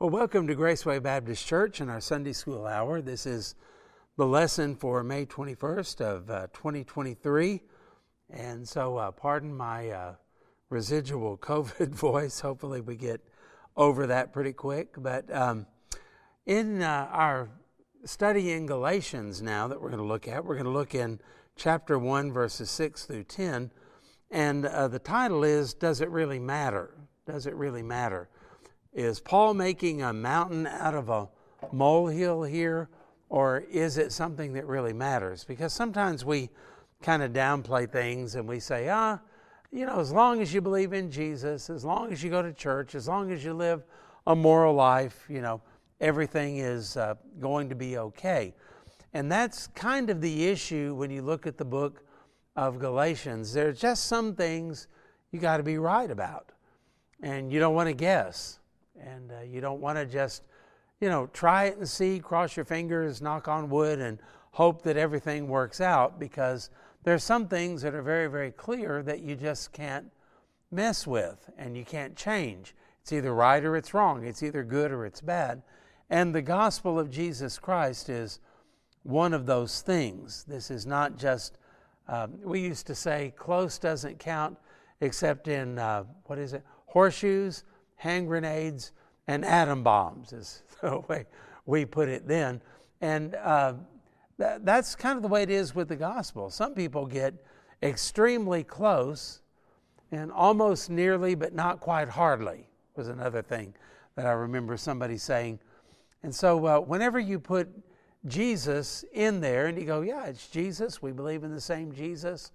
Well, welcome to Graceway Baptist Church and our Sunday School Hour. This is the lesson for May 21st of uh, 2023. And so, uh, pardon my uh, residual COVID voice. Hopefully, we get over that pretty quick. But um, in uh, our study in Galatians now that we're going to look at, we're going to look in chapter 1, verses 6 through 10. And uh, the title is Does It Really Matter? Does it really matter? Is Paul making a mountain out of a molehill here, or is it something that really matters? Because sometimes we kind of downplay things and we say, ah, you know, as long as you believe in Jesus, as long as you go to church, as long as you live a moral life, you know, everything is uh, going to be okay. And that's kind of the issue when you look at the book of Galatians. There are just some things you got to be right about, and you don't want to guess, and uh, you don't want to just, you know, try it and see, cross your fingers, knock on wood, and hope that everything works out because there are some things that are very, very clear that you just can't mess with and you can't change. It's either right or it's wrong, it's either good or it's bad. And the gospel of Jesus Christ is one of those things. This is not just, um, we used to say close doesn't count except in, uh, what is it, horseshoes, hand grenades, and atom bombs, is the way we put it then. And uh, that, that's kind of the way it is with the gospel. Some people get extremely close and almost nearly, but not quite hardly, was another thing that I remember somebody saying. And so, uh, whenever you put Jesus in there and you go, yeah, it's Jesus, we believe in the same Jesus,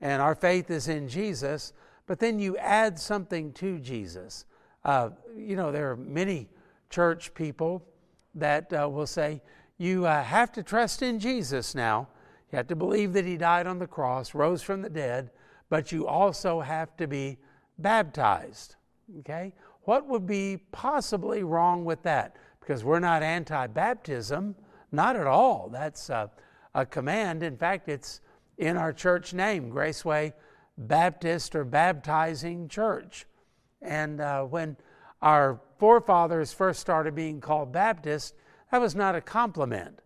and our faith is in Jesus, but then you add something to Jesus. Uh, you know, there are many church people that uh, will say, you uh, have to trust in Jesus now. You have to believe that He died on the cross, rose from the dead, but you also have to be baptized. Okay? What would be possibly wrong with that? Because we're not anti baptism, not at all. That's a, a command. In fact, it's in our church name, Graceway Baptist or Baptizing Church. And uh, when our forefathers first started being called Baptist, that was not a compliment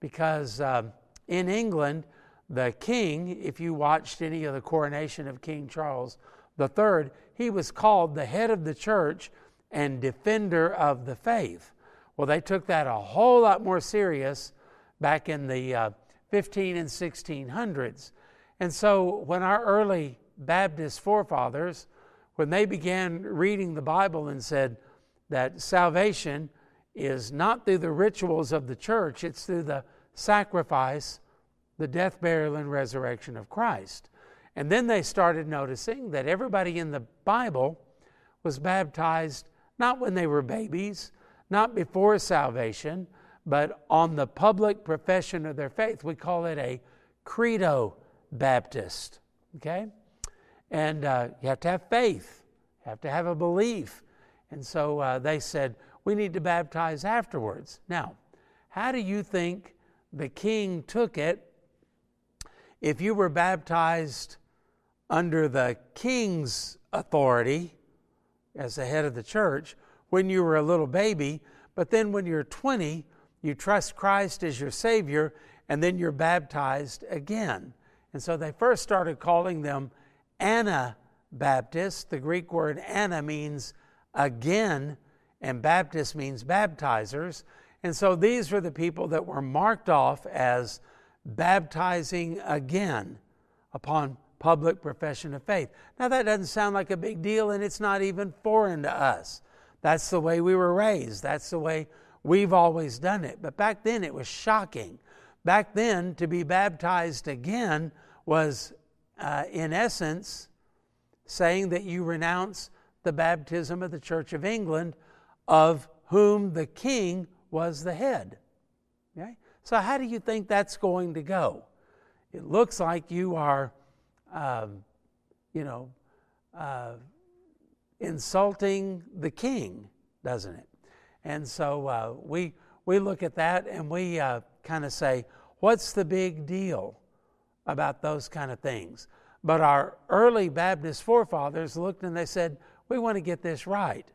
because uh, in England, the king, if you watched any of the coronation of King Charles III, he was called the head of the church and defender of the faith. Well, they took that a whole lot more serious back in the uh, 15 and 1600s. And so when our early Baptist forefathers, when they began reading the Bible and said that salvation is not through the rituals of the church, it's through the sacrifice, the death, burial, and resurrection of Christ. And then they started noticing that everybody in the Bible was baptized not when they were babies, not before salvation, but on the public profession of their faith. We call it a credo Baptist. Okay? And uh, you have to have faith, you have to have a belief. And so uh, they said, we need to baptize afterwards. Now, how do you think the king took it if you were baptized under the king's authority as the head of the church when you were a little baby, but then when you're 20, you trust Christ as your Savior, and then you're baptized again? And so they first started calling them Anabaptists. The Greek word ana means again and Baptist means baptizers. And so these were the people that were marked off as baptizing again upon public profession of faith. Now, that doesn't sound like a big deal, and it's not even foreign to us. That's the way we were raised, that's the way we've always done it. But back then, it was shocking. Back then, to be baptized again was, uh, in essence, saying that you renounce the baptism of the Church of England of whom the king was the head. Okay? So, how do you think that's going to go? It looks like you are, um, you know, uh, insulting the king, doesn't it? And so uh, we, we look at that and we uh, kind of say, what's the big deal about those kind of things? But our early Baptist forefathers looked and they said, we want to get this right.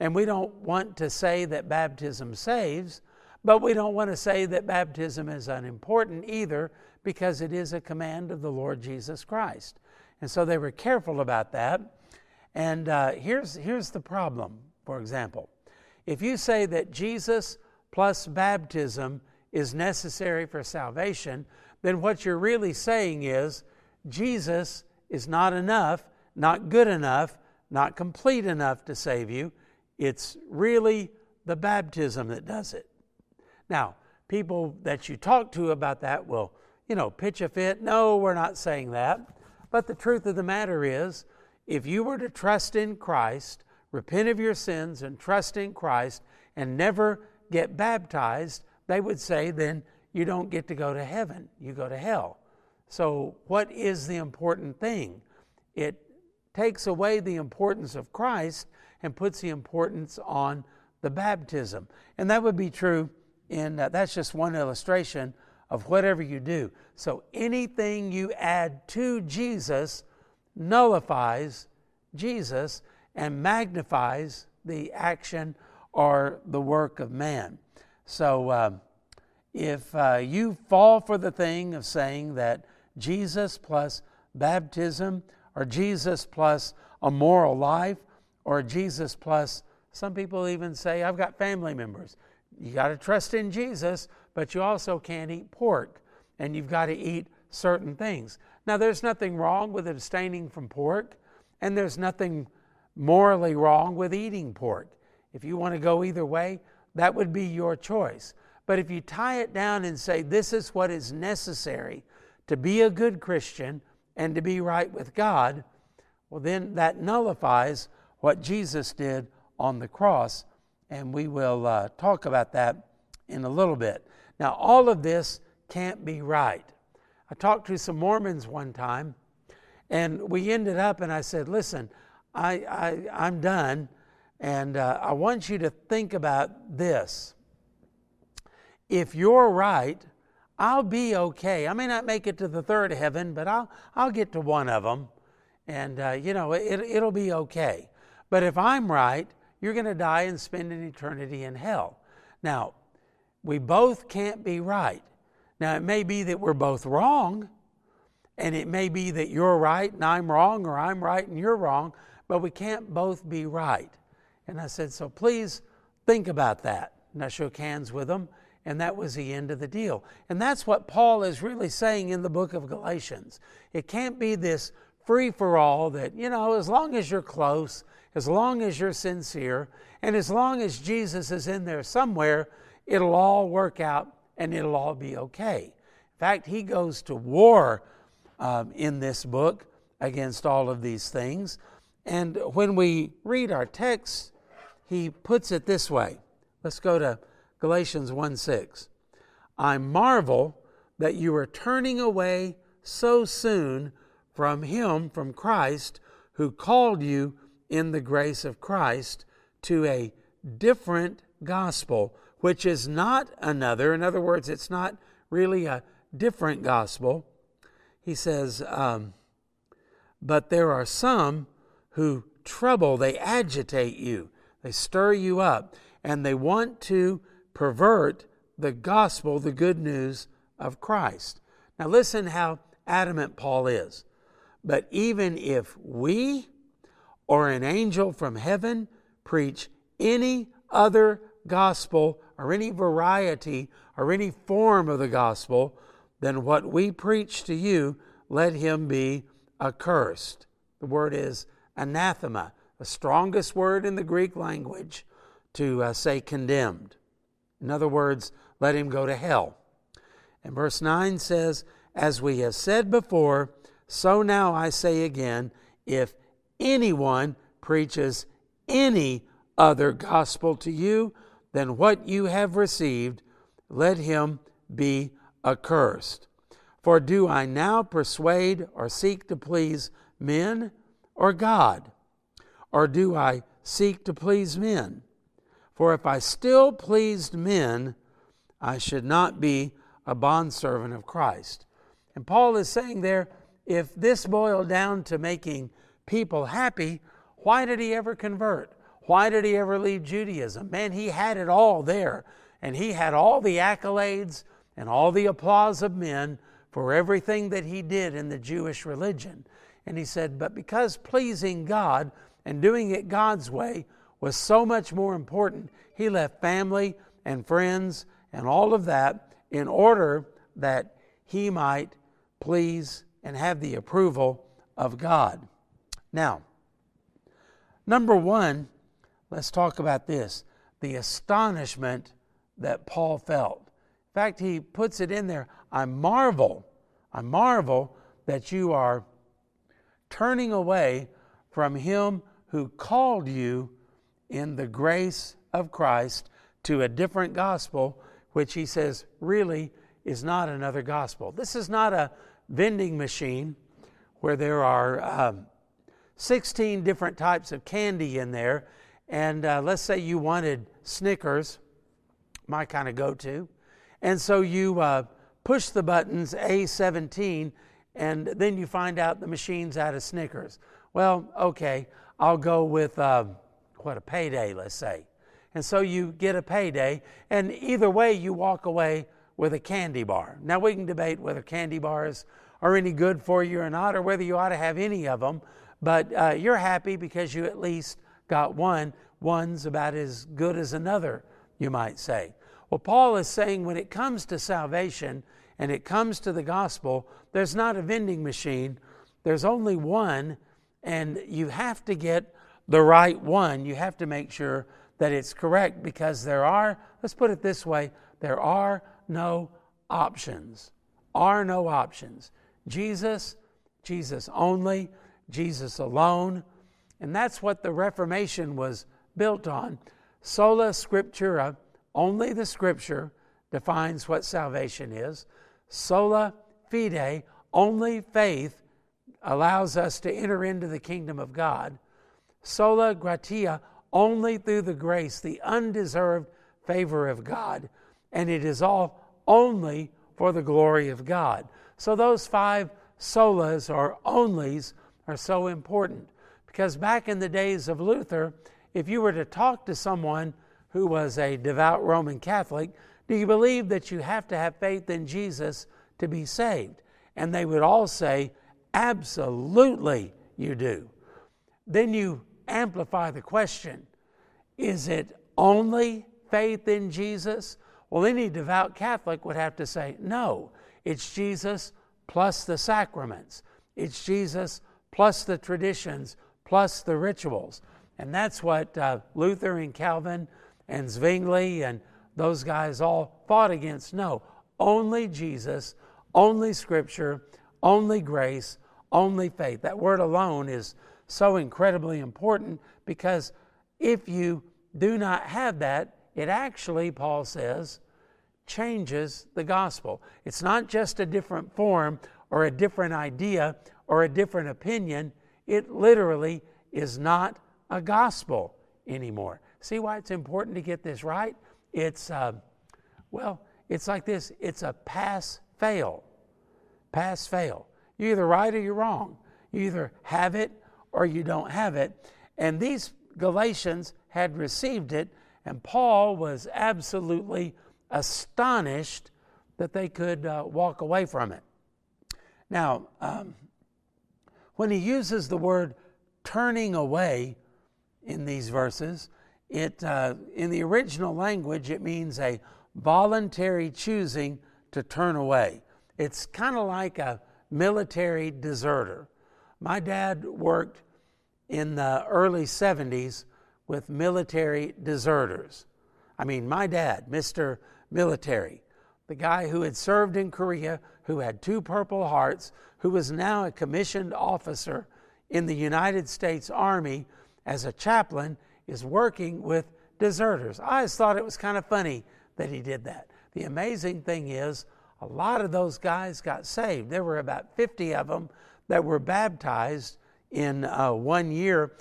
And we don't want to say that baptism saves, but we don't want to say that baptism is unimportant either because it is a command of the Lord Jesus Christ. And so they were careful about that. And uh, here's, here's the problem, for example. If you say that Jesus plus baptism is necessary for salvation, then what you're really saying is Jesus is not enough, not good enough, not complete enough to save you. It's really the baptism that does it. Now, people that you talk to about that will, you know, pitch a fit. No, we're not saying that. But the truth of the matter is, if you were to trust in Christ, repent of your sins, and trust in Christ, and never get baptized, they would say then you don't get to go to heaven, you go to hell. So, what is the important thing? It takes away the importance of Christ and puts the importance on the baptism. And that would be true in uh, that's just one illustration of whatever you do. So, anything you add to Jesus nullifies Jesus and magnifies the action or the work of man. So, uh, if uh, you fall for the thing of saying that Jesus plus baptism, or Jesus plus a moral life, or Jesus plus, some people even say, I've got family members. You got to trust in Jesus, but you also can't eat pork, and you've got to eat certain things. Now, there's nothing wrong with abstaining from pork, and there's nothing morally wrong with eating pork. If you want to go either way, that would be your choice. But if you tie it down and say, this is what is necessary to be a good Christian and to be right with God, well, then that nullifies what Jesus did on the cross. And we will uh, talk about that in a little bit. Now, all of this can't be right. I talked to some Mormons one time, and we ended up, and I said, Listen, I, I, I'm done, and uh, I want you to think about this. If you're right, I'll be okay. I may not make it to the third heaven, but I'll, I'll get to one of them, and, uh, you know, it, it'll be okay. But if I'm right, you're going to die and spend an eternity in hell. Now, we both can't be right. Now, it may be that we're both wrong, and it may be that you're right and I'm wrong, or I'm right and you're wrong, but we can't both be right. And I said, So please think about that. And I shook hands with them, and that was the end of the deal. And that's what Paul is really saying in the book of Galatians. It can't be this free for all that, you know, as long as you're close, as long as you're sincere, and as long as Jesus is in there somewhere, it'll all work out and it'll all be okay. In fact, he goes to war um, in this book against all of these things. And when we read our text, he puts it this way. Let's go to Galatians 1 6. I marvel that you are turning away so soon from him, from Christ, who called you in the grace of Christ to a different gospel which is not another. In other words, it's not really a different gospel. He says, um, but there are some who trouble, they agitate you, they stir you up, and they want to pervert the gospel, the good news of Christ. Now, listen how adamant Paul is. But even if we or an angel from heaven preach any other gospel or any variety or any form of the gospel than what we preach to you, let him be accursed. The word is anathema, the strongest word in the Greek language to uh, say condemned. In other words, let him go to hell. And verse 9 says, As we have said before, so now I say again, if anyone preaches any other gospel to you than what you have received, let him be accursed. For do I now persuade or seek to please men or God? Or do I seek to please men? For if I still pleased men, I should not be a bondservant of Christ. And Paul is saying there if this boiled down to making people happy, why did he ever convert? Why did he ever leave Judaism? Man, he had it all there, and he had all the accolades and all the applause of men for everything that he did in the Jewish religion. And he said, But because pleasing God and doing it God's way was so much more important, he left family and friends and all of that in order that he might please and have the approval of God. Now, number one, let's talk about this the astonishment that Paul felt. In fact, he puts it in there I marvel, I marvel that you are turning away from him who called you in the grace of Christ to a different gospel, which he says really is not another gospel. This is not a vending machine where there are um, 16 different types of candy in there. And uh, let's say you wanted Snickers, my kind of go to. And so you uh, push the buttons A17, and then you find out the machine's out of Snickers. Well, okay, I'll go with uh, what a payday, let's say. And so you get a payday, and either way, you walk away with a candy bar. Now, we can debate whether candy bars are any good for you or not, or whether you ought to have any of them, but uh, you're happy because you at least got one. One's about as good as another, you might say. Well, Paul is saying when it comes to salvation and it comes to the gospel, there's not a vending machine, there's only one, and you have to get the right one. You have to make sure that it's correct because there are, let's put it this way, there are no options. Are no options. Jesus, Jesus only, Jesus alone. And that's what the Reformation was built on. Sola Scriptura, only the Scripture defines what salvation is. Sola fide, only faith allows us to enter into the kingdom of God. Sola gratia, only through the grace, the undeserved favor of God and it is all only for the glory of God. So those five solas or onlys are so important because back in the days of Luther, if you were to talk to someone who was a devout Roman Catholic, do you believe that you have to have faith in Jesus to be saved? And they would all say, Absolutely, you do. Then you amplify the question Is it only faith in Jesus? Well, any devout Catholic would have to say, no, it's Jesus plus the sacraments, it's Jesus plus the traditions, plus the rituals. And that's what uh, Luther and Calvin and Zwingli and those guys all fought against. No, only Jesus, only Scripture, only grace, only faith. That word alone is so incredibly important because if you do not have that, it actually, Paul says, changes the gospel. It's not just a different form or a different idea or a different opinion. It literally is not a gospel anymore. See why it's important to get this right? It's, uh, well, it's like this it's a pass fail. Pass fail. You're either right or you're wrong. You either have it or you don't have it. And these Galatians had received it, and Paul was absolutely astonished that they could uh, walk away from it. Now, um, when he uses the word turning away in these verses, it, uh, in the original language, it means a voluntary choosing to turn away. It's kind of like a military deserter. My dad worked in the early 70s with military deserters. I mean, my dad, Mr military. The guy who had served in Korea, who had two Purple Hearts, who was now a commissioned officer in the United States Army as a chaplain, is working with deserters. I always thought it was kind of funny that he did that. The amazing thing is, a lot of those guys got saved. There were about 50 of them that were baptized in uh, one year.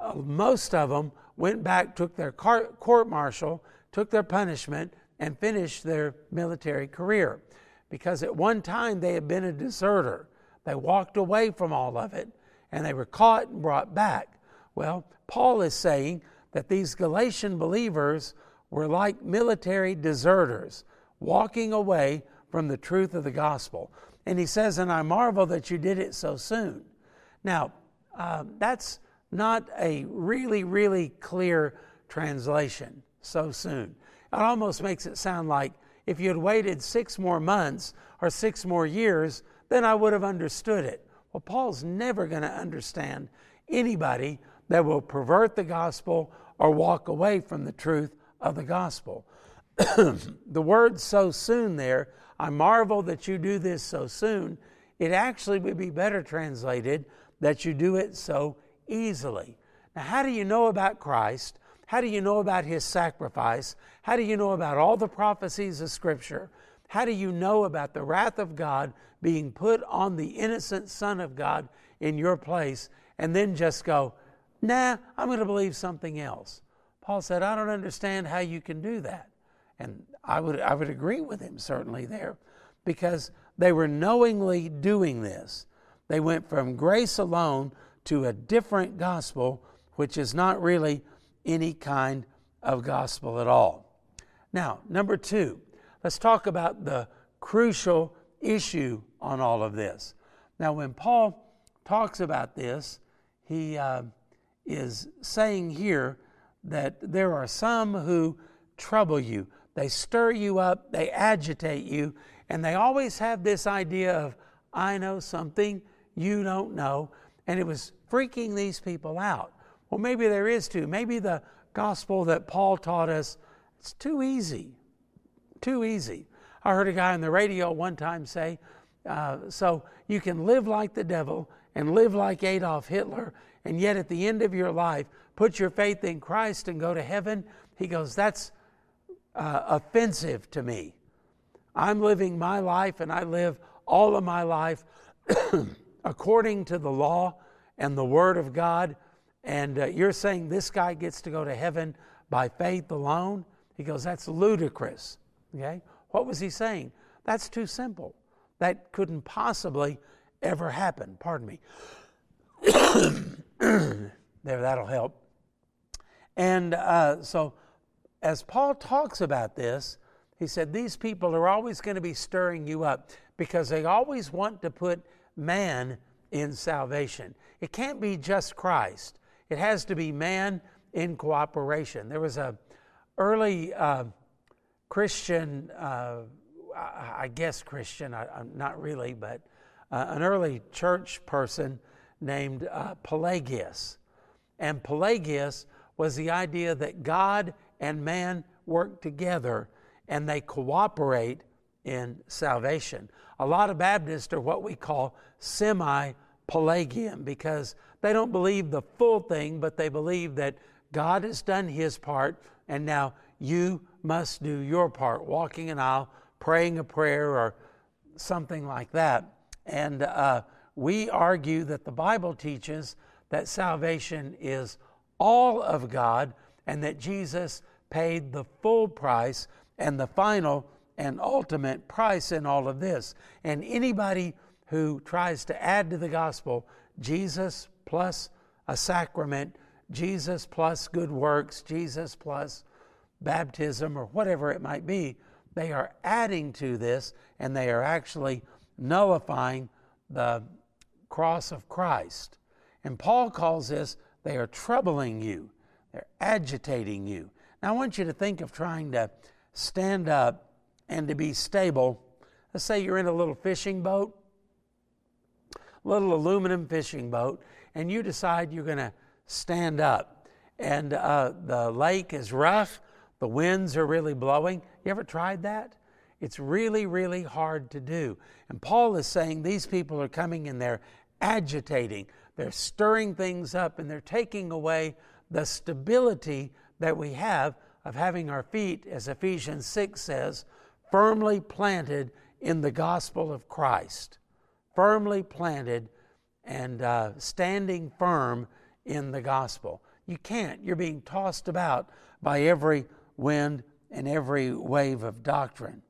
Uh, most of them went back, took their court martial, took their punishment, and finished their military career. Because at one time they had been a deserter. They walked away from all of it and they were caught and brought back. Well, Paul is saying that these Galatian believers were like military deserters walking away from the truth of the gospel. And he says, And I marvel that you did it so soon. Now, uh, that's not a really, really clear translation so soon. It almost makes it sound like if you had waited six more months or six more years, then I would have understood it. Well, Paul's never going to understand anybody that will pervert the gospel or walk away from the truth of the gospel. the word so soon there, I marvel that you do this so soon, it actually would be better translated that you do it so easily. Now, how do you know about Christ? How do you know about his sacrifice? How do you know about all the prophecies of Scripture? How do you know about the wrath of God being put on the innocent Son of God in your place and then just go, nah, I'm going to believe something else? Paul said, I don't understand how you can do that. And I would, I would agree with him certainly there because they were knowingly doing this. They went from grace alone to a different gospel, which is not really any kind of gospel at all. Now, number two, let's talk about the crucial issue on all of this. Now, when Paul talks about this, he uh, is saying here that there are some who trouble you. They stir you up, they agitate you, and they always have this idea of, I know something you don't know. And it was freaking these people out. Well, maybe there is too. Maybe the gospel that Paul taught us, it's too easy. Too easy. I heard a guy on the radio one time say, uh, so you can live like the devil and live like Adolf Hitler, and yet at the end of your life, put your faith in Christ and go to heaven. He goes, that's uh, offensive to me. I'm living my life, and I live all of my life according to the law and the Word of God, and uh, you're saying this guy gets to go to heaven by faith alone? He goes, That's ludicrous. Okay? What was he saying? That's too simple. That couldn't possibly ever happen. Pardon me. there, that'll help. And uh, so, as Paul talks about this, he said, These people are always going to be stirring you up because they always want to put man in salvation. It can't be just Christ. It has to be man in cooperation. There was a early uh, Christian, uh, I guess Christian, I, not really, but uh, an early church person named uh, Pelagius. And Pelagius was the idea that God and man work together and they cooperate in salvation. A lot of Baptists are what we call semi Pelagian because they don't believe the full thing, but they believe that God has done his part and now you must do your part, walking an aisle, praying a prayer, or something like that. And uh, we argue that the Bible teaches that salvation is all of God and that Jesus paid the full price and the final and ultimate price in all of this. And anybody who tries to add to the gospel Jesus plus a sacrament, Jesus plus good works, Jesus plus baptism, or whatever it might be, they are adding to this and they are actually nullifying the cross of Christ. And Paul calls this they are troubling you, they're agitating you. Now, I want you to think of trying to stand up and to be stable. Let's say you're in a little fishing boat, little aluminum fishing boat, and you decide you're going to stand up. And uh, the lake is rough, the winds are really blowing. You ever tried that? It's really, really hard to do. And Paul is saying these people are coming and they're agitating, they're stirring things up, and they're taking away the stability that we have of having our feet, as Ephesians 6 says, firmly planted in the gospel of Christ, firmly planted and uh, standing firm in the gospel. You can't. You're being tossed about by every wind and every wave of doctrine.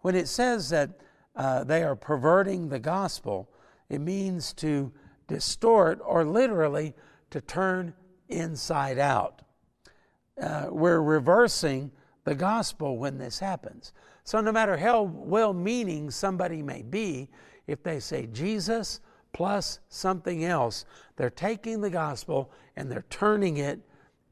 When it says that uh, they are perverting the gospel, it means to distort or literally to turn inside out. uh, we're reversing the gospel when this happens. So, no matter how well meaning somebody may be, if they say Jesus plus something else, they're taking the gospel and they're turning it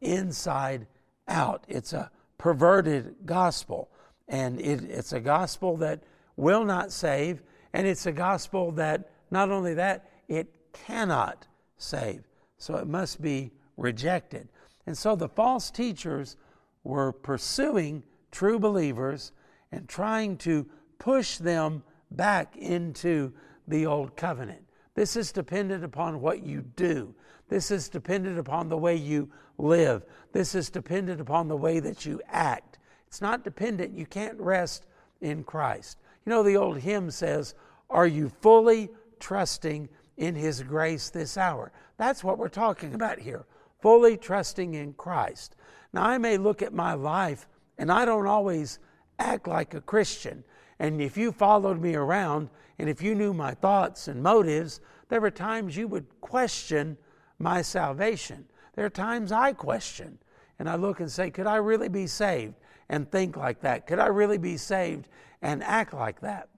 inside out. It's a perverted gospel. And it, it's a gospel that will not save, and it's a gospel that not only that, it cannot save. So it must be rejected. And so the false teachers were pursuing true believers and trying to push them back into the old covenant. This is dependent upon what you do. This is dependent upon the way you live. This is dependent upon the way that you act. It's not dependent. You can't rest in Christ. You know, the old hymn says, Are you fully trusting in His grace this hour? That's what we're talking about here. Fully trusting in Christ. Now, I may look at my life and I don't always act like a Christian. And if you followed me around and if you knew my thoughts and motives, there were times you would question my salvation. There are times I question and I look and say, Could I really be saved? And think like that. Could I really be saved and act like that?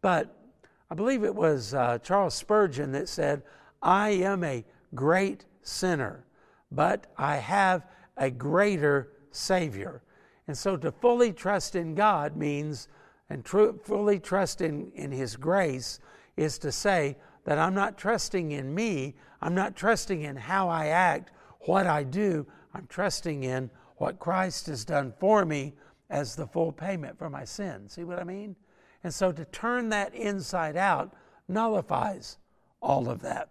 But I believe it was uh, Charles Spurgeon that said, I am a great sinner, but I have a greater Savior. And so to fully trust in God means, and fully trust in, in His grace is to say that I'm not trusting in me, I'm not trusting in how I act, what I do, I'm trusting in what Christ has done for me as the full payment for my sin. See what I mean? And so to turn that inside out nullifies all of that.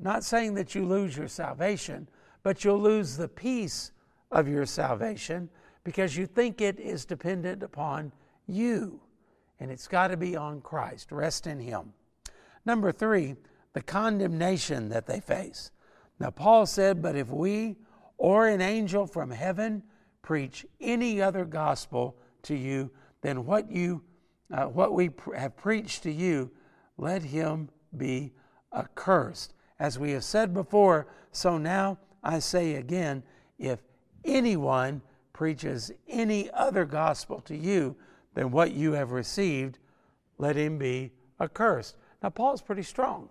Not saying that you lose your salvation, but you'll lose the peace of your salvation because you think it is dependent upon you. And it's got to be on Christ. Rest in Him. Number three, the condemnation that they face. Now, Paul said, But if we or an angel from heaven preach any other gospel to you than what you uh, what we pr- have preached to you, let him be accursed. As we have said before, so now I say again, if anyone preaches any other gospel to you than what you have received, let him be accursed. Now, Paul's pretty strong.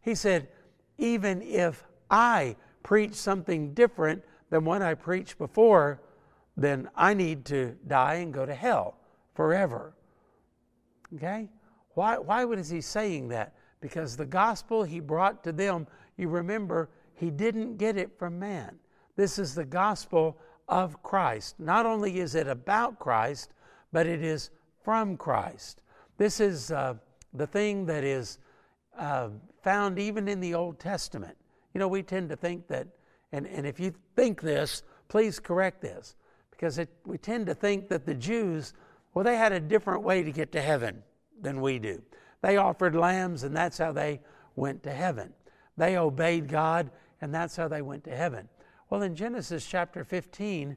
He said, even if I preach something different than what I preached before, then I need to die and go to hell forever. Okay? Why, why was he saying that? Because the gospel he brought to them, you remember, he didn't get it from man. This is the gospel of Christ. Not only is it about Christ, but it is from Christ. This is uh, the thing that is uh, found even in the Old Testament. You know, we tend to think that, and, and if you think this, please correct this, because it, we tend to think that the Jews, well, they had a different way to get to heaven than we do. They offered lambs, and that's how they went to heaven. They obeyed God, and that's how they went to heaven. Well, in Genesis chapter 15,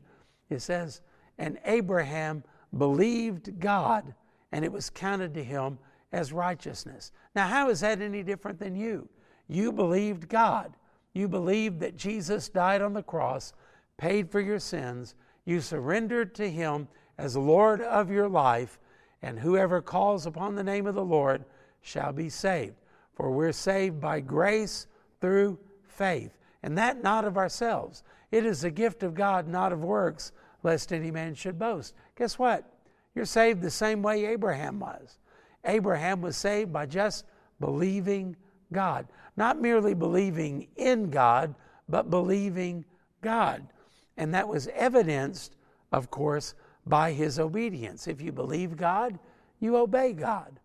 it says, And Abraham believed God, and it was counted to him as righteousness. Now, how is that any different than you? You believed God. You believed that Jesus died on the cross, paid for your sins. You surrendered to Him as Lord of your life, and whoever calls upon the name of the Lord shall be saved. For we're saved by grace through faith, and that not of ourselves. It is a gift of God, not of works, lest any man should boast. Guess what? You're saved the same way Abraham was. Abraham was saved by just believing God. Not merely believing in God, but believing God. And that was evidenced, of course, by his obedience. If you believe God, you obey God.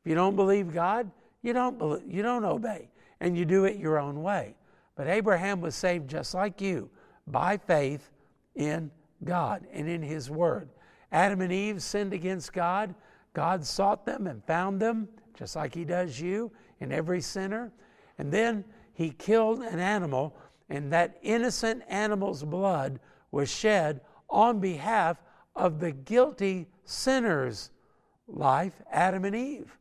If you don't believe God, you don't, you don't obey, and you do it your own way. But Abraham was saved just like you by faith in God and in his word. Adam and Eve sinned against God. God sought them and found them, just like he does you and every sinner. And then he killed an animal, and that innocent animal's blood was shed on behalf of the guilty sinner's life, Adam and Eve.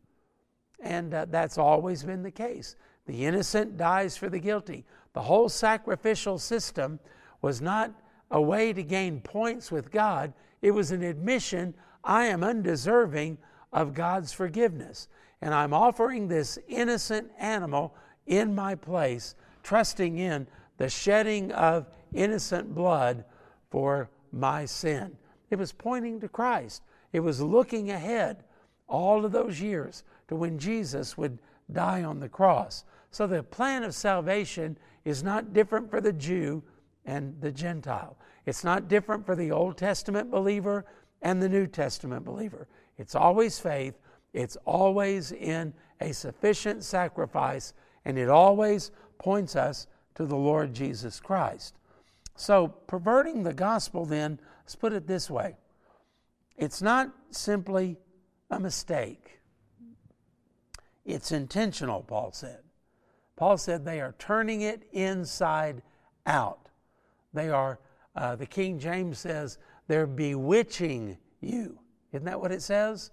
And uh, that's always been the case. The innocent dies for the guilty. The whole sacrificial system was not a way to gain points with God, it was an admission I am undeserving of God's forgiveness. And I'm offering this innocent animal in my place, trusting in the shedding of innocent blood for my sin. It was pointing to Christ, it was looking ahead all of those years to when Jesus would die on the cross. So the plan of salvation is not different for the Jew and the Gentile. It's not different for the Old Testament believer and the New Testament believer. It's always faith, it's always in a sufficient sacrifice, and it always points us to the Lord Jesus Christ. So, perverting the gospel, then, let's put it this way it's not simply a mistake, it's intentional, Paul said. Paul said they are turning it inside out. They are, uh, the King James says, they're bewitching you. Isn't that what it says?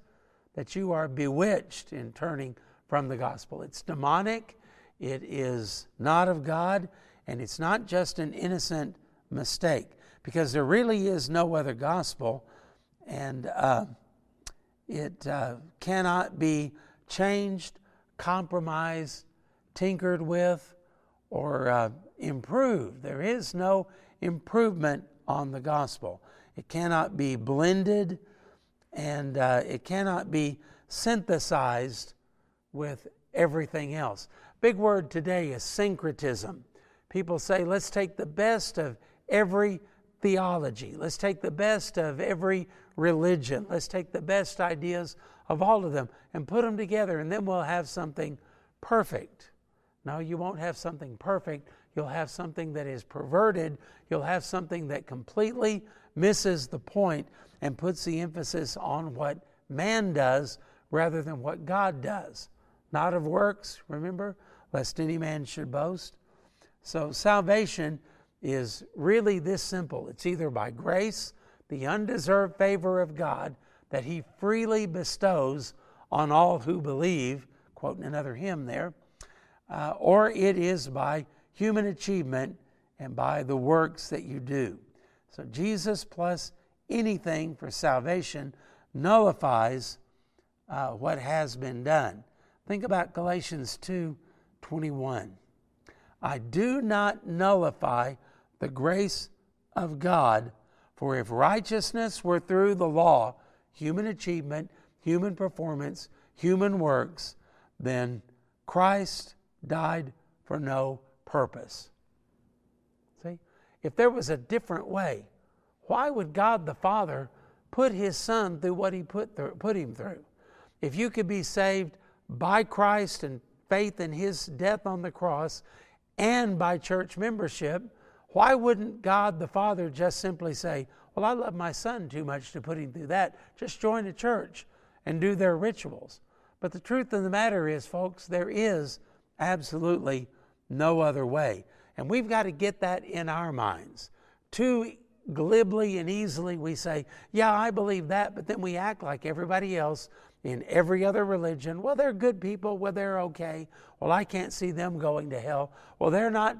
That you are bewitched in turning from the gospel. It's demonic, it is not of God, and it's not just an innocent mistake because there really is no other gospel, and uh, it uh, cannot be changed, compromised, tinkered with, or uh, improved. There is no improvement on the gospel. It cannot be blended and uh, it cannot be synthesized with everything else. Big word today is syncretism. People say, let's take the best of every theology, let's take the best of every religion, let's take the best ideas of all of them and put them together, and then we'll have something perfect. No, you won't have something perfect. You'll have something that is perverted. You'll have something that completely misses the point and puts the emphasis on what man does rather than what God does. Not of works, remember, lest any man should boast. So salvation is really this simple it's either by grace, the undeserved favor of God that He freely bestows on all who believe, quoting another hymn there, uh, or it is by human achievement and by the works that you do. So Jesus plus anything for salvation nullifies uh, what has been done. Think about Galatians 2 21. I do not nullify the grace of God, for if righteousness were through the law, human achievement, human performance, human works, then Christ died for no purpose. See? If there was a different way, why would God the Father put his son through what he put, through, put him through? If you could be saved by Christ and faith in his death on the cross and by church membership, why wouldn't God the Father just simply say, Well, I love my son too much to put him through that. Just join a church and do their rituals. But the truth of the matter is, folks, there is absolutely no other way. And we've got to get that in our minds. Too glibly and easily we say, Yeah, I believe that, but then we act like everybody else in every other religion. Well, they're good people. Well, they're okay. Well, I can't see them going to hell. Well, they're not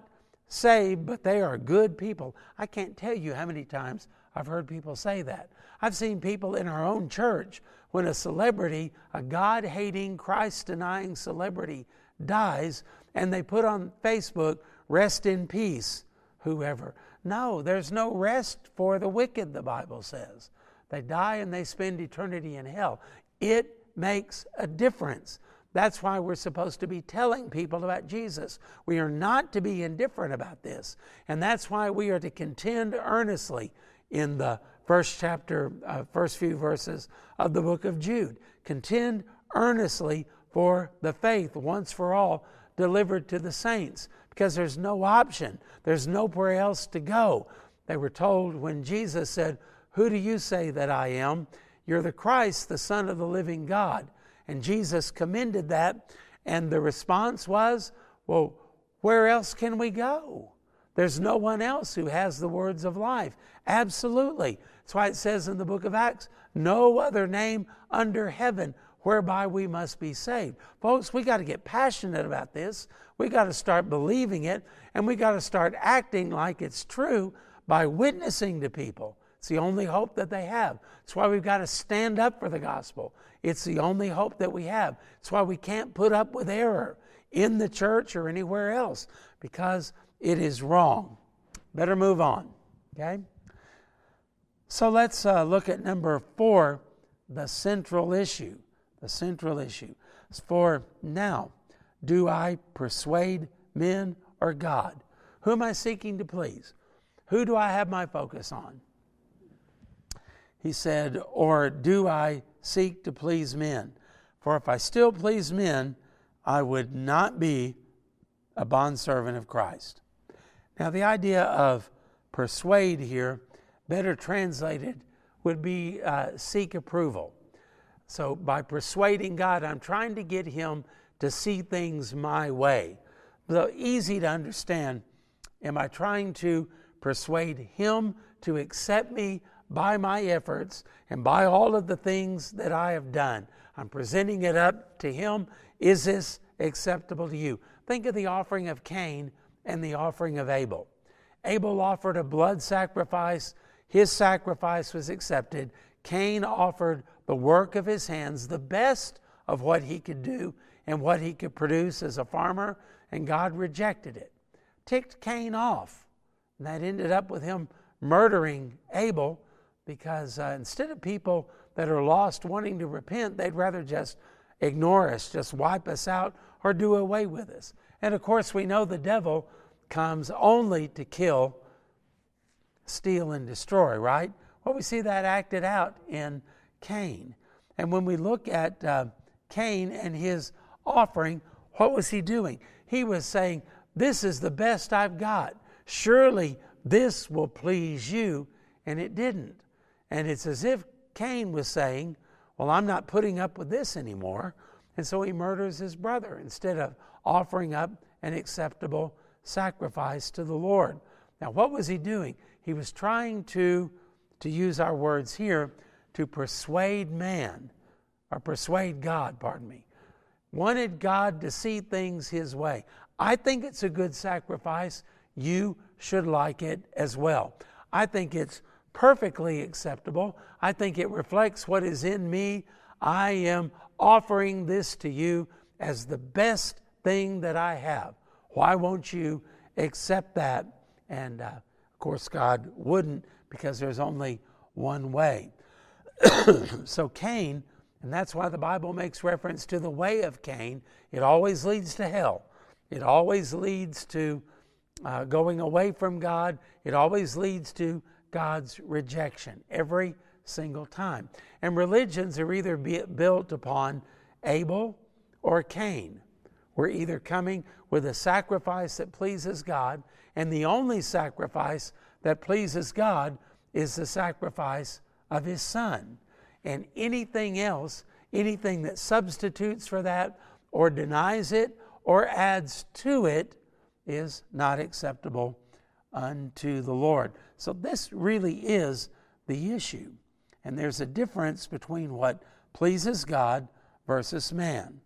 saved, but they are good people. I can't tell you how many times I've heard people say that. I've seen people in our own church when a celebrity, a God hating, Christ denying celebrity, dies, and they put on Facebook, rest in peace, whoever. No, there's no rest for the wicked, the Bible says. They die and they spend eternity in hell. It makes a difference. That's why we're supposed to be telling people about Jesus. We are not to be indifferent about this. And that's why we are to contend earnestly in the first chapter, uh, first few verses of the book of Jude. Contend earnestly for the faith once for all delivered to the saints because there's no option, there's nowhere else to go. They were told when Jesus said, Who do you say that I am? You're the Christ, the Son of the living God. And Jesus commended that, and the response was, Well, where else can we go? There's no one else who has the words of life. Absolutely. That's why it says in the book of Acts, no other name under heaven whereby we must be saved. Folks, we got to get passionate about this. We got to start believing it and we got to start acting like it's true by witnessing to people. It's the only hope that they have. It's why we've got to stand up for the gospel. It's the only hope that we have. It's why we can't put up with error in the church or anywhere else because it is wrong. Better move on. Okay? So let's uh, look at number four the central issue. The central issue. For now, do I persuade men or God? Who am I seeking to please? Who do I have my focus on? he said, Or do I seek to please men? For if I still please men, I would not be a bondservant of Christ. Now, the idea of persuade here, better translated, would be uh, seek approval. So, by persuading God, I'm trying to get Him to see things my way. Though easy to understand, am I trying to persuade Him to accept me by my efforts and by all of the things that I have done. I'm presenting it up to Him. Is this acceptable to you? Think of the offering of Cain and the offering of Abel. Abel offered a blood sacrifice, his sacrifice was accepted. Cain offered the work of his hands, the best of what he could do and what he could produce as a farmer, and God rejected it. Ticked Cain off. And that ended up with him murdering Abel because uh, instead of people that are lost wanting to repent, they'd rather just ignore us, just wipe us out, or do away with us. And of course, we know the devil comes only to kill, steal, and destroy, right? Well, we see that acted out in Cain. And when we look at uh, Cain and his offering, what was he doing? He was saying, This is the best I've got. Surely this will please you. And it didn't. And it's as if Cain was saying, Well, I'm not putting up with this anymore. And so he murders his brother instead of offering up an acceptable sacrifice to the Lord. Now, what was he doing? He was trying to, to use our words here, to persuade man, or persuade God, pardon me. Wanted God to see things his way. I think it's a good sacrifice. You should like it as well. I think it's perfectly acceptable. I think it reflects what is in me. I am offering this to you as the best thing that I have. Why won't you accept that? And uh, of course, God wouldn't because there's only one way. so, Cain, and that's why the Bible makes reference to the way of Cain, it always leads to hell. It always leads to uh, going away from God. It always leads to God's rejection every single time. And religions are either built upon Abel or Cain. We're either coming with a sacrifice that pleases God, and the only sacrifice that pleases God is the sacrifice of His Son. And anything else, anything that substitutes for that or denies it or adds to it, is not acceptable unto the Lord. So, this really is the issue. And there's a difference between what pleases God versus man.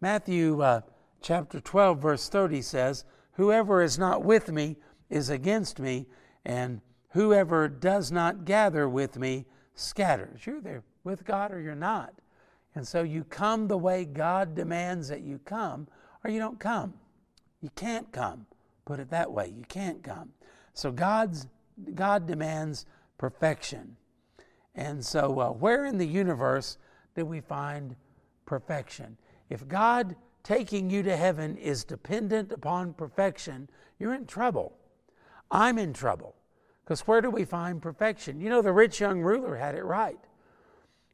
Matthew uh, chapter 12, verse 30 says, Whoever is not with me is against me, and whoever does not gather with me scatters. You're there with God or you're not. And so you come the way God demands that you come, or you don't come. You can't come. Put it that way. You can't come. So God's, God demands perfection. And so, uh, where in the universe do we find perfection? If God taking you to heaven is dependent upon perfection, you're in trouble. I'm in trouble. Because where do we find perfection? You know, the rich young ruler had it right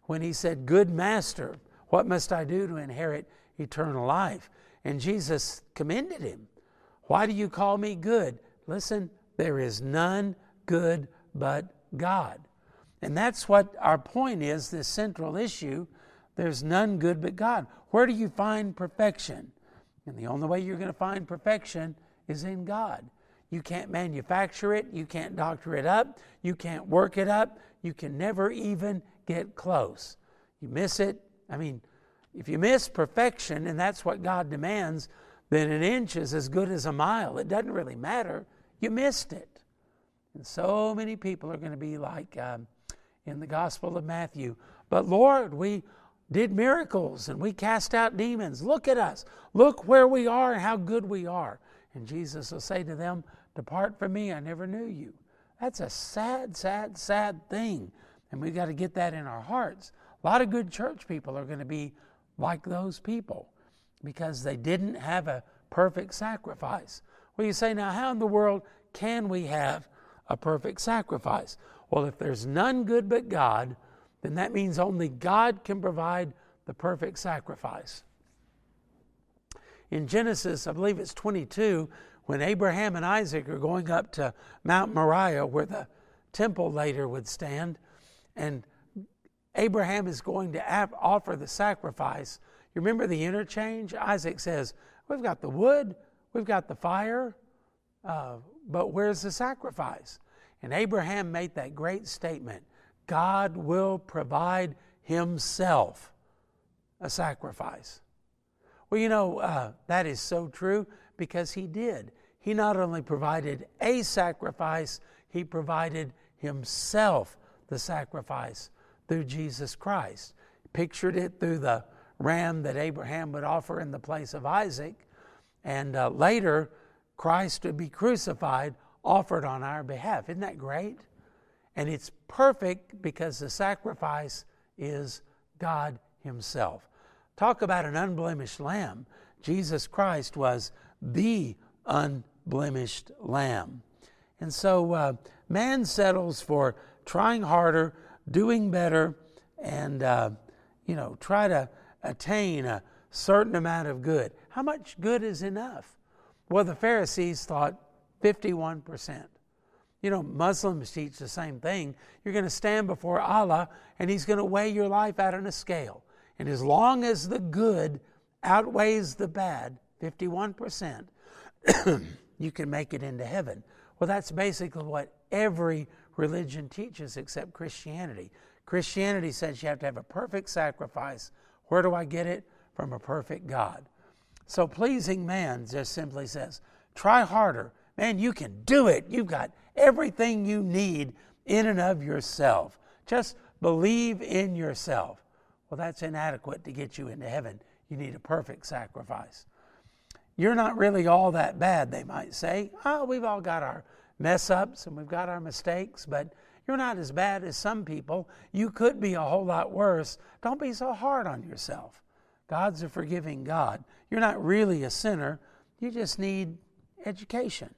when he said, Good master, what must I do to inherit eternal life? And Jesus commended him. Why do you call me good? Listen, there is none good but God. And that's what our point is this central issue. There's none good but God. Where do you find perfection? And the only way you're going to find perfection is in God. You can't manufacture it, you can't doctor it up, you can't work it up, you can never even get close. You miss it. I mean, if you miss perfection, and that's what God demands, then an inch is as good as a mile. It doesn't really matter. You missed it. And so many people are going to be like um, in the Gospel of Matthew. But Lord, we did miracles and we cast out demons. Look at us. Look where we are and how good we are. And Jesus will say to them, Depart from me, I never knew you. That's a sad, sad, sad thing. And we've got to get that in our hearts. A lot of good church people are going to be like those people because they didn't have a perfect sacrifice. Well, you say, now, how in the world can we have a perfect sacrifice? Well, if there's none good but God, then that means only God can provide the perfect sacrifice. In Genesis, I believe it's 22, when Abraham and Isaac are going up to Mount Moriah, where the temple later would stand, and Abraham is going to offer the sacrifice. You remember the interchange? Isaac says, We've got the wood, we've got the fire, uh, but where's the sacrifice? And Abraham made that great statement God will provide himself a sacrifice. Well, you know, uh, that is so true because he did. He not only provided a sacrifice, he provided himself the sacrifice through Jesus Christ. Pictured it through the ram that Abraham would offer in the place of Isaac, and uh, later Christ would be crucified, offered on our behalf. Isn't that great? And it's perfect because the sacrifice is God Himself. Talk about an unblemished lamb. Jesus Christ was the unblemished lamb. And so uh, man settles for trying harder, doing better, and, uh, you know, try to attain a certain amount of good. How much good is enough? Well, the Pharisees thought 51%. You know, Muslims teach the same thing. You're going to stand before Allah and He's going to weigh your life out on a scale. And as long as the good outweighs the bad, 51%, you can make it into heaven. Well, that's basically what every religion teaches except Christianity. Christianity says you have to have a perfect sacrifice. Where do I get it? From a perfect God. So pleasing man just simply says, try harder. Man, you can do it. You've got everything you need in and of yourself. Just believe in yourself. Well, that's inadequate to get you into heaven. You need a perfect sacrifice. You're not really all that bad, they might say. Oh, we've all got our mess ups and we've got our mistakes, but you're not as bad as some people. You could be a whole lot worse. Don't be so hard on yourself. God's a forgiving God. You're not really a sinner. You just need education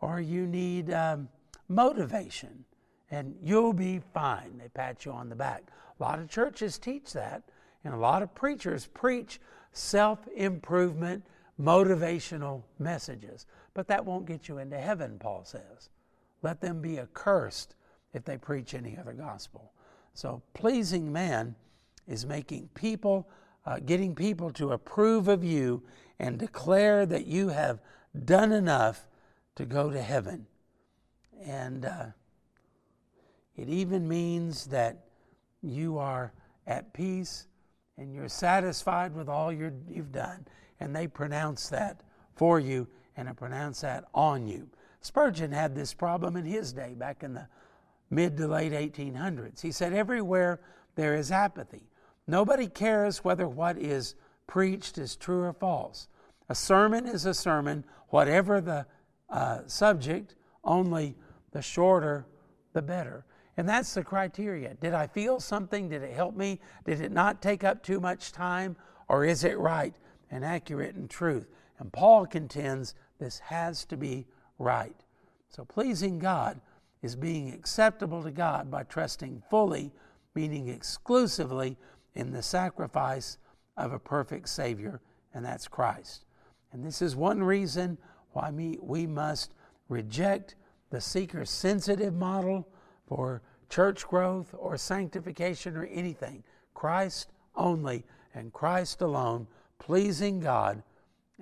or you need um, motivation and you'll be fine. They pat you on the back. A lot of churches teach that, and a lot of preachers preach self improvement, motivational messages. But that won't get you into heaven, Paul says. Let them be accursed if they preach any other gospel. So, pleasing man is making people, uh, getting people to approve of you and declare that you have done enough to go to heaven. And uh, it even means that you are at peace and you're satisfied with all you have done. And they pronounce that for you and I pronounce that on you. Spurgeon had this problem in his day back in the mid to late 1800s. He said, Everywhere there is apathy. Nobody cares whether what is preached is true or false. A sermon is a sermon, whatever the uh, subject, only the shorter, the better. And that's the criteria. Did I feel something? Did it help me? Did it not take up too much time? Or is it right and accurate in truth? And Paul contends this has to be right. So pleasing God is being acceptable to God by trusting fully, meaning exclusively, in the sacrifice of a perfect Savior, and that's Christ. And this is one reason why we must reject the seeker sensitive model for church growth or sanctification or anything. Christ only and Christ alone, pleasing God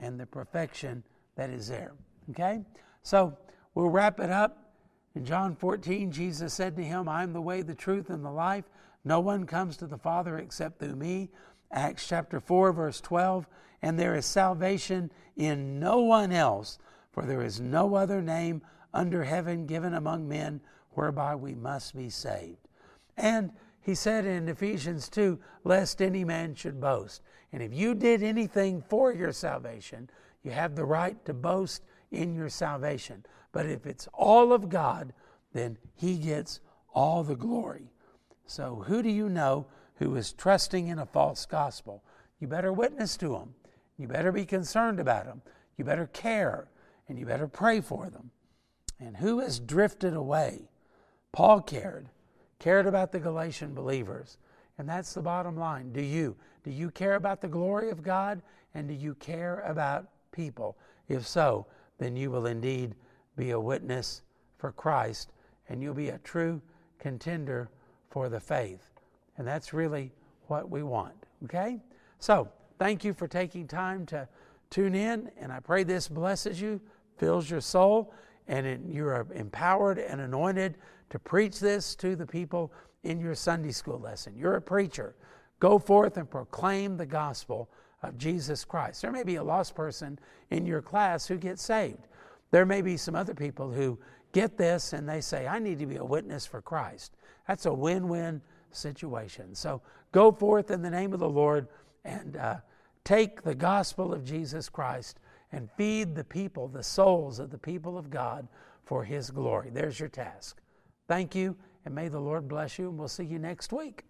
and the perfection that is there. Okay? So we'll wrap it up. In John 14, Jesus said to him, I am the way, the truth, and the life. No one comes to the Father except through me. Acts chapter 4, verse 12. And there is salvation in no one else, for there is no other name under heaven given among men whereby we must be saved. And he said in Ephesians 2, lest any man should boast. And if you did anything for your salvation, you have the right to boast in your salvation. But if it's all of God, then he gets all the glory. So, who do you know who is trusting in a false gospel? You better witness to them. You better be concerned about them. You better care and you better pray for them. And who has drifted away? Paul cared, cared about the Galatian believers. And that's the bottom line. Do you? Do you care about the glory of God? And do you care about people? If so, then you will indeed be a witness for Christ and you'll be a true contender for the faith. And that's really what we want. Okay? So, thank you for taking time to tune in, and I pray this blesses you, fills your soul, and you're empowered and anointed to preach this to the people in your Sunday school lesson. You're a preacher. Go forth and proclaim the gospel of Jesus Christ. There may be a lost person in your class who gets saved. There may be some other people who get this and they say, I need to be a witness for Christ. That's a win win situation. So go forth in the name of the Lord and uh, take the gospel of Jesus Christ and feed the people, the souls of the people of God for His glory. There's your task. Thank you, and may the Lord bless you, and we'll see you next week.